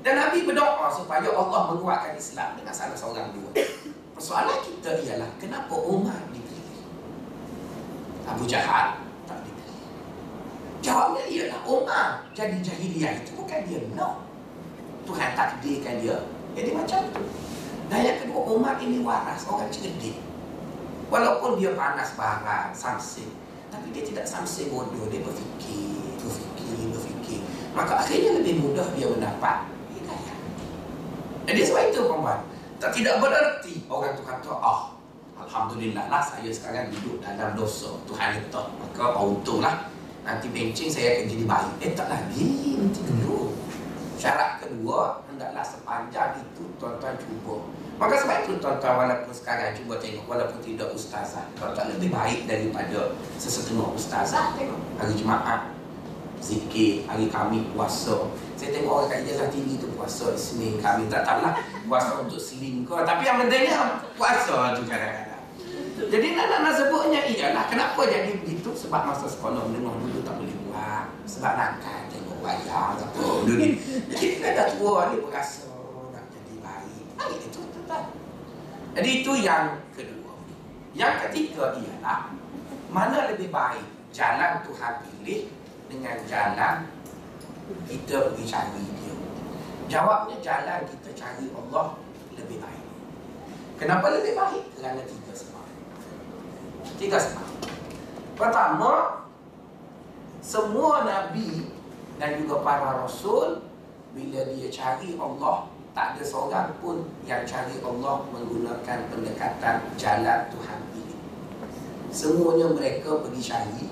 Dan Nabi berdoa supaya Allah menguatkan Islam dengan salah seorang dua. Persoalan kita ialah kenapa Umar dipilih? Abu Jahal tak dipilih. Jawabnya ialah Umar jadi jahiliyah itu bukan dia no. Tuhan takdirkan dia jadi macam tu. Dan yang kedua, Umar ini waras, orang cerdik. Walaupun dia panas barang, samsing. Tapi dia tidak samsing bodoh, dia berfikir, berfikir, berfikir. Maka akhirnya lebih mudah dia mendapat hidayah. Jadi sebab itu, perempuan. Tak tidak bererti orang tu kata, oh, Alhamdulillah lah saya sekarang duduk dalam dosa. Tuhan itu. Maka untunglah. Nanti bencing saya akan jadi baik. Eh tak lagi, nanti dulu. Syarat kedua, hendaklah sepanjang itu tuan-tuan cuba. Maka sebab itu tuan-tuan walaupun sekarang cuba tengok walaupun tidak ustazah, tuan-tuan lebih baik daripada sesetengah ustazah tengok. Hari Jumaat zikir, hari kami puasa. Saya tengok orang kat ijazah tinggi tu puasa Isnin kami tak tahulah puasa untuk selingkuh. Tapi yang pentingnya puasa tu kadang-kadang. Jadi nak nak sebutnya ialah kenapa jadi begitu sebab masa sekolah menengah dulu tak boleh buat sebab nakal bayar apa dunia. Jadi kita dah tua ni berasa nak jadi baik. Baik itu tetap. Jadi itu yang kedua. Yang ketiga ialah mana lebih baik jalan Tuhan pilih dengan jalan kita pergi cari dia jawabnya jalan kita cari Allah lebih baik kenapa lebih baik kerana tiga sebab tiga sebab pertama semua nabi dan juga para rasul bila dia cari Allah tak ada seorang pun yang cari Allah menggunakan pendekatan jalan Tuhan ini. Semuanya mereka pergi cari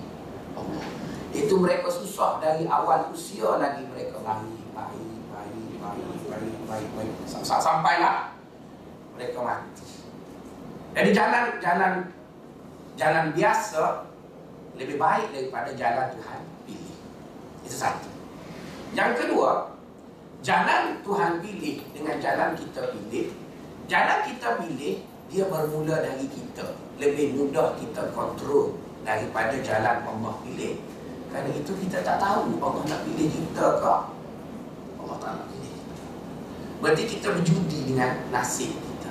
Allah. Itu mereka susah dari awal usia lagi mereka baik, baik, baik, baik, baik, baik, baik. Sampailah mereka mati. Jadi jalan jalan jalan biasa lebih baik daripada jalan Tuhan pilih. Itu satu. Yang kedua, Jalan Tuhan pilih dengan jalan kita pilih. Jalan kita pilih Dia bermula dari kita. Lebih mudah kita kontrol Daripada jalan Allah pilih. Kerana itu kita tak tahu Allah nak pilih kita ke? Allah tak nak pilih Berarti kita berjudi dengan nasib kita.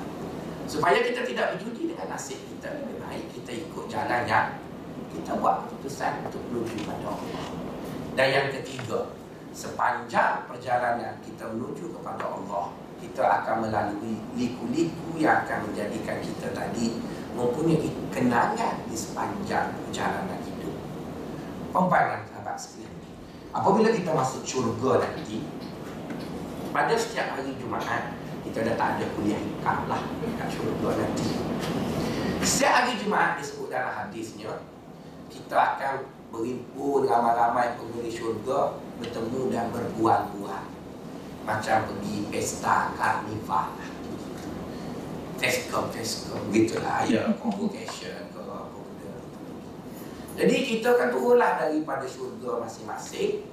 Supaya kita tidak berjudi dengan nasib kita kita ikut jalan yang Kita buat keputusan untuk menuju pada Allah Dan yang ketiga sepanjang perjalanan kita menuju kepada Allah kita akan melalui liku-liku yang akan menjadikan kita tadi mempunyai kenangan di sepanjang perjalanan hidup Pembangunan sahabat sekalian apabila kita masuk syurga nanti pada setiap hari Jumaat kita dah tak ada kuliah hikam lah kat syurga nanti setiap hari Jumaat disebut dalam hadisnya kita akan berhimpun ramai-ramai penghuni syurga bertemu dan berbual-bual. Macam pergi pesta karnival. Fescom, Fescom gitulah ya convocation ke apa benda. Jadi kita kan turunlah daripada syurga masing-masing.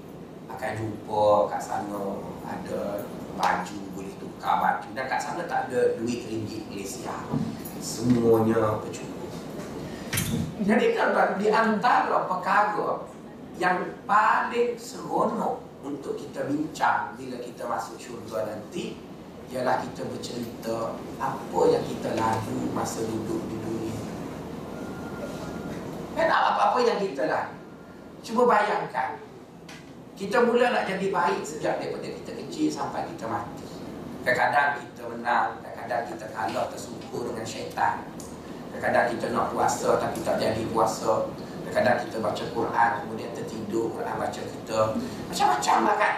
Akan jumpa kat sana ada baju boleh tukar baju. Dan kat sana tak ada duit ringgit Malaysia semuanya percuma jadi kan di antara perkara yang paling seronok untuk kita bincang bila kita masuk syurga nanti ialah kita bercerita apa yang kita lalu masa duduk di dunia. Kan apa-apa yang kita lalu. Cuba bayangkan. Kita mula nak jadi baik sejak daripada kita kecil sampai kita mati. Kadang-kadang kita menang, kadang-kadang kita kalah tersungkur dengan syaitan. Kadang-kadang kita nak puasa tapi tak jadi puasa. Kadang-kadang kita baca Quran kemudian tertidur Quran baca kita. Macam-macam lah kan.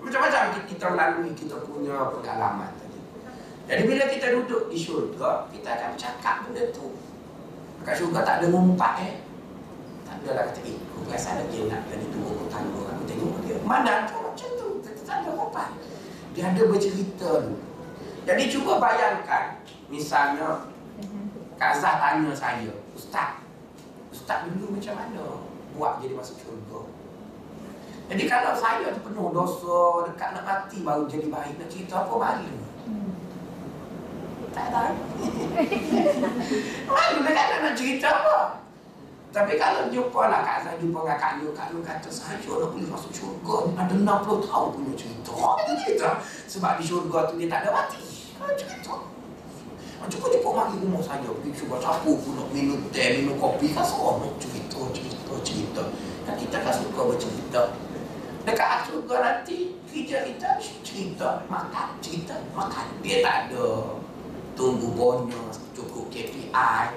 Macam-macam kita melalui kita punya pengalaman tadi. Jadi bila kita duduk di syurga, kita akan bercakap benda tu. Kat syurga tak ada ngumpat eh. Tak ada lah kata, eh, aku rasa ada dia nak jadi turun ke tangga. Aku tengok dia. Mana tu macam tu. Tak ada ngumpat. Dia ada bercerita tu. Jadi cuba bayangkan, misalnya Kak Zah tanya saya, Ustaz, Ustaz dulu macam mana buat jadi masuk syurga? Jadi kalau saya tu penuh dosa, dekat nak mati baru jadi baik, nak cerita apa malu? Tak tahu. malu dekat nak cerita apa? Tapi kalau jumpa lah Kak Zah, jumpa dengan Kak Lu, Kak Lu kata saya nak boleh masuk syurga, ada 60 tahun punya cerita. cerita. Sebab di syurga tu dia tak ada mati. Macam kau jumpa mari rumah saya Pergi cuba campur pun nak minum teh, minum kopi Kan seronok cerita, cerita, cerita. Kan kita kan suka bercerita. Dekat surga nanti Kerja kita cerita Makan, cerita, makan. Dia tak ada Tunggu bonus, cukup KPI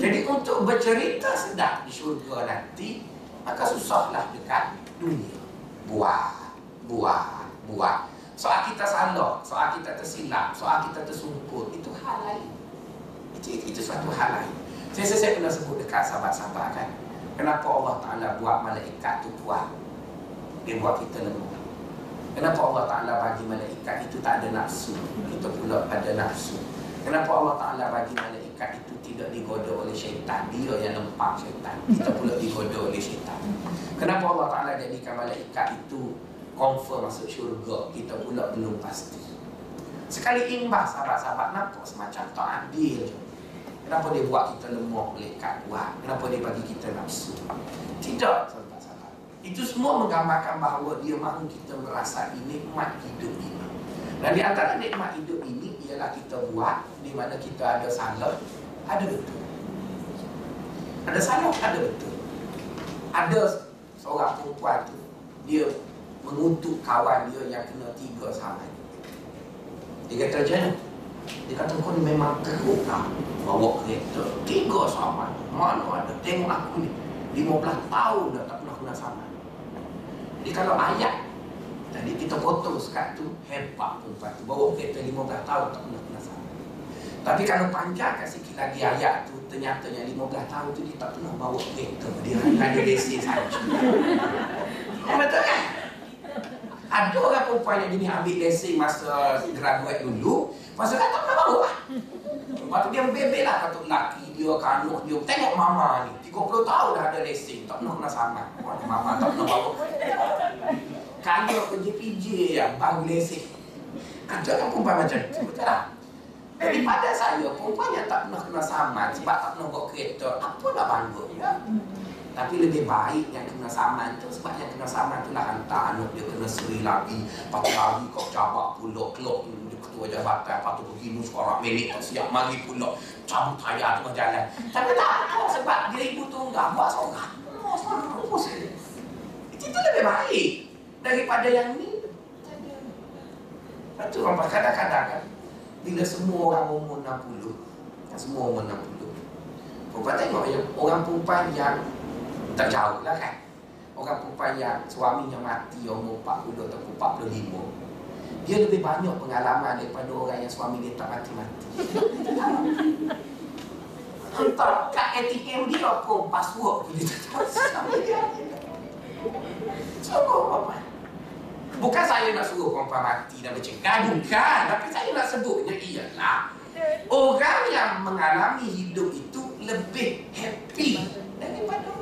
Jadi untuk bercerita sedap di syurga nanti Maka susahlah dekat dunia. Buat, buat, buat Soal kita salah, soal kita tersilap, soal kita tersungkur, itu hal lain. Itu, itu, suatu hal lain. Saya, saya, saya pernah sebut dekat sahabat-sahabat kan. Kenapa Allah Ta'ala buat malaikat itu kuat? Dia buat kita lemah. Kenapa Allah Ta'ala bagi malaikat itu tak ada nafsu? Kita pula ada nafsu. Kenapa Allah Ta'ala bagi malaikat itu tidak digoda oleh syaitan? Dia yang lempak syaitan. Kita pula digoda oleh syaitan. Kenapa Allah Ta'ala jadikan malaikat itu confirm masuk syurga kita pula belum pasti. Sekali imbas sahabat-sahabat nampak semacam tak adil kenapa dia buat kita lemah melekat buat kenapa dia bagi kita nafsu? Tidak sahabat-sahabat. Itu semua menggambarkan bahawa dia mahu kita merasa nikmat hidup ini. Dan di antara nikmat hidup ini ialah kita buat di mana kita ada salah ada betul. Ada salah ada betul. Ada seorang perempuan tu dia mengutuk kawan dia yang kena tiga sama. Dia kata macam mana? Dia kata kau ni memang teruk lah Bawa kereta. Tiga sama. Mana ada? Tengok aku ni. 15 tahun dah tak pernah kena sama. Jadi kalau ayat. Tadi kita potong sekat tu Hebat perempuan tu. Bawa kereta 15 tahun tak pernah kena sama. Tapi kalau panjangkan sikit lagi ayat tu Ternyata yang 15 tahun tu Dia tak pernah bawa kereta. Dia hanya ada lesen saja. Betul kan? Ada orang perempuan yang jenis ambil lesen masa graduate dulu Masa kan tak pernah bawa. Lah Lepas tu dia bebel lah kata lelaki dia, kanuk dia. Tengok mama ni, 30 tahun dah ada lesen Tak pernah kena sama Mama tak pernah bawa. Kalau kerja PJ ya, baru lesen Ada kan perempuan macam tu, betul tak? Jadi pada saya, perempuan yang tak pernah kena saman sebab tak pernah bawa kereta, apa nak bangga ya? Tapi lebih baik yang kena saman tu sebab yang kena saman tu lah hantar anak dia kena seri lagi. Lepas tu lagi kau cabak pulak kelok ketua jabatan. Lepas tu pergi sekarang milik tak siap mari pulak cabut tayar tu jalan. Tapi tak tahu sebab dia ibu tunggal buat seorang. Itu lebih baik daripada yang ni. Lepas tu kadang-kadang kan bila semua orang umur 60 semua umur 60 Perempuan tengok ya Orang perempuan yang tak jauh lah kan. Orang perempuan yang suaminya mati umur 40 atau 45 Dia lebih banyak pengalaman daripada orang yang suami dia tak mati-mati. Entah kat ATM dia pun password pun dia tak tahu apa Bukan saya nak suruh perempuan mati dan bercegah Bukan. Tapi saya nak sebutnya ialah Orang yang mengalami hidup itu lebih happy daripada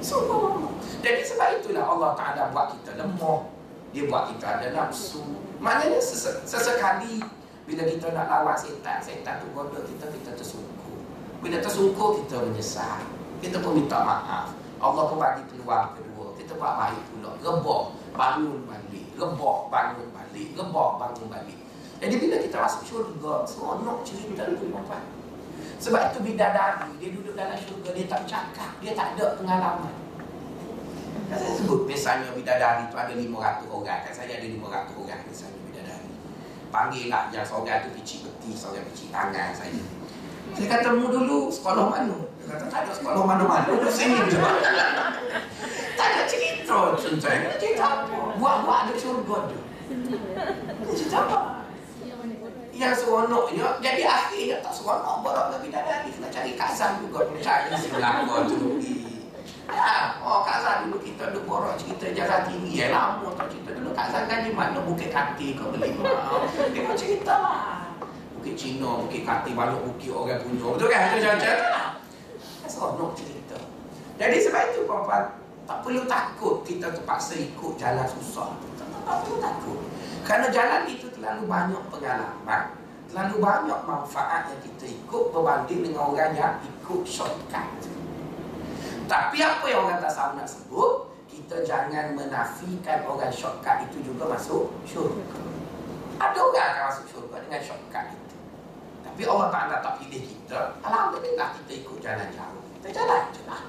semua. Jadi sebab itulah Allah Ta'ala buat kita lemah. Dia buat kita ada nafsu. Maknanya ses- sesekali bila kita nak lawan setan, setan tu goda kita, kita tersungkur. Bila tersungkur, kita menyesal. Kita pun minta maaf. Allah pun bagi peluang kedua. Kita buat baik pula. Rebah, bangun balik. Rebah, bangun balik. Rebah, bangun balik. Jadi bila kita masuk syurga, seronok cerita tu, perempuan. Sebab itu bidadari, dia duduk dalam syurga, dia tak cakap, dia tak ada pengalaman. Kan saya sebut misalnya bidadari itu ada 500 orang, kan saya ada 500 orang misalnya bidadari. Panggillah yang seorang tu picit peti, seorang picit tangan saya. Saya kata, mu dulu sekolah mana? Dia kata, tak ada sekolah mana-mana, duduk sini je. tak ada cerita. Cerita apa? Buat-buat ada syurga tu. Cerita apa? Yang seronoknya jadi akhirnya tak seronok borak ke bidadari kena cari kazan juga percaya si belakang tu. Ya oh kazan dulu kita dulu borak cerita jalan tinggi. Ya lama tak cerita. Dulu kazan kan di mana? Bukit kati kau beli. Dia pun cerita bukit Cina bukit kati banyak bukit orang punya. Betul kan itu jalan kan seronok cerita. Jadi sebab itu perempuan tak perlu takut kita terpaksa ikut jalan susah. Tak, tak perlu takut. Kerana jalan itu terlalu banyak pengalaman Terlalu banyak manfaat yang kita ikut Berbanding dengan orang yang ikut shortcut. Tapi apa yang orang tak salah nak sebut? Kita jangan menafikan orang shortcut itu juga masuk syurga. Ada orang akan masuk syurga dengan shortcut itu. Tapi Allah Ta'ala tak pilih kita. Alhamdulillah kita ikut jalan jauh. Kita jalan je lah.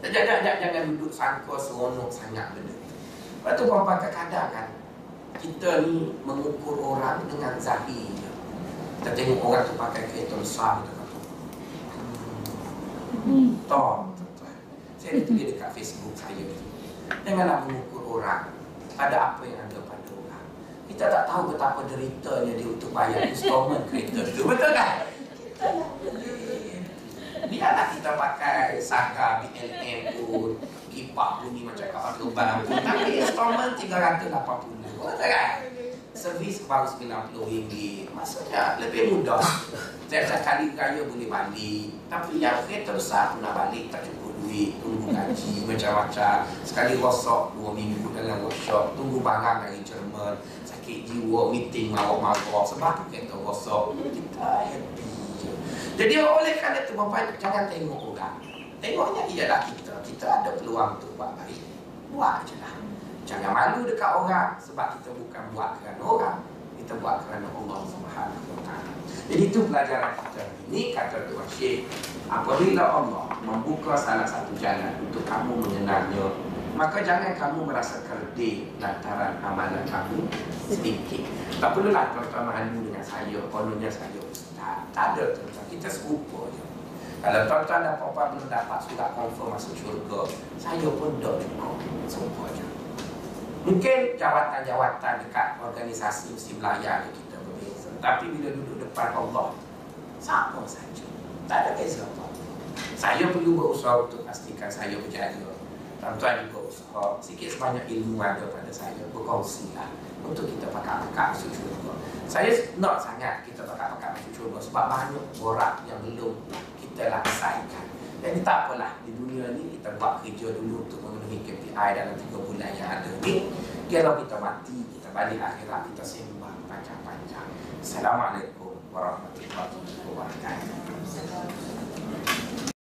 Jangan, jangan, jangan duduk sangka seronok sangat benda. Lepas tu perempuan kadang-kadang kan kita ni mengukur orang dengan zahir kita tengok orang tu pakai kereta besar kita kata hmm. toh saya tulis dekat Facebook saya janganlah mengukur orang pada apa yang ada pada orang. Kita tak tahu betapa deritanya dia untuk bayar installment kereta tu. Betul kan? Biarlah kita pakai Saka BLM pun kipak bunyi macam kapal terbang pun. Tapi installment 380 Betul kan? Servis baru RM90 Maksudnya lebih mudah. Setiap kali raya boleh balik. Tapi yang kereta besar nak balik Tak cukup duit. Tunggu gaji macam-macam. Sekali rosak dua minggu dalam workshop. Tunggu barang dari Jerman. Sakit jiwa Meeting marah-marah. Sebab kereta rosak. Kita happy je Jadi oleh kerana tu Bapak jangan tengok orang. Tengoknya ialah kita. Kita ada peluang tu buat baik Buat je lah Jangan malu dekat orang sebab kita bukan buat kerana orang, kita buat kerana Allah Subhanahu. Jadi itu pelajaran kita. Ini kata Tuhan Syekh, apabila Allah membuka salah satu jalan untuk kamu mengenalnya, Maka jangan kamu merasa kerdil lantaran amalan kamu sedikit. Tak perlulah tuan-tuan malu dengan saya, kononnya saya ustaz. Tak ada tuan-tuan, kita serupa je. Kalau tuan-tuan dan puan belum dapat surat confirm masuk syurga, saya pun dah dengar. Serupa je. Mungkin jawatan-jawatan dekat organisasi mesti melayan kita berbeza. Tapi bila duduk depan Allah, sama saja. Tak ada beza apa. Saya perlu berusaha untuk pastikan saya berjaya. Tuan-tuan juga usaha sikit sebanyak ilmu ada pada saya berkongsi lah untuk kita pakai-pakai masuk syurga. Saya nak sangat kita pakai-pakai masuk syurga sebab banyak borak yang belum kita laksaikan. Jadi tak apalah di dunia ni kita buat kerja dulu untuk memenuhi KPI dalam 3 bulan yang ada ni. Kalau kita mati, kita balik akhirat, kita sembah panjang-panjang. Assalamualaikum warahmatullahi wabarakatuh.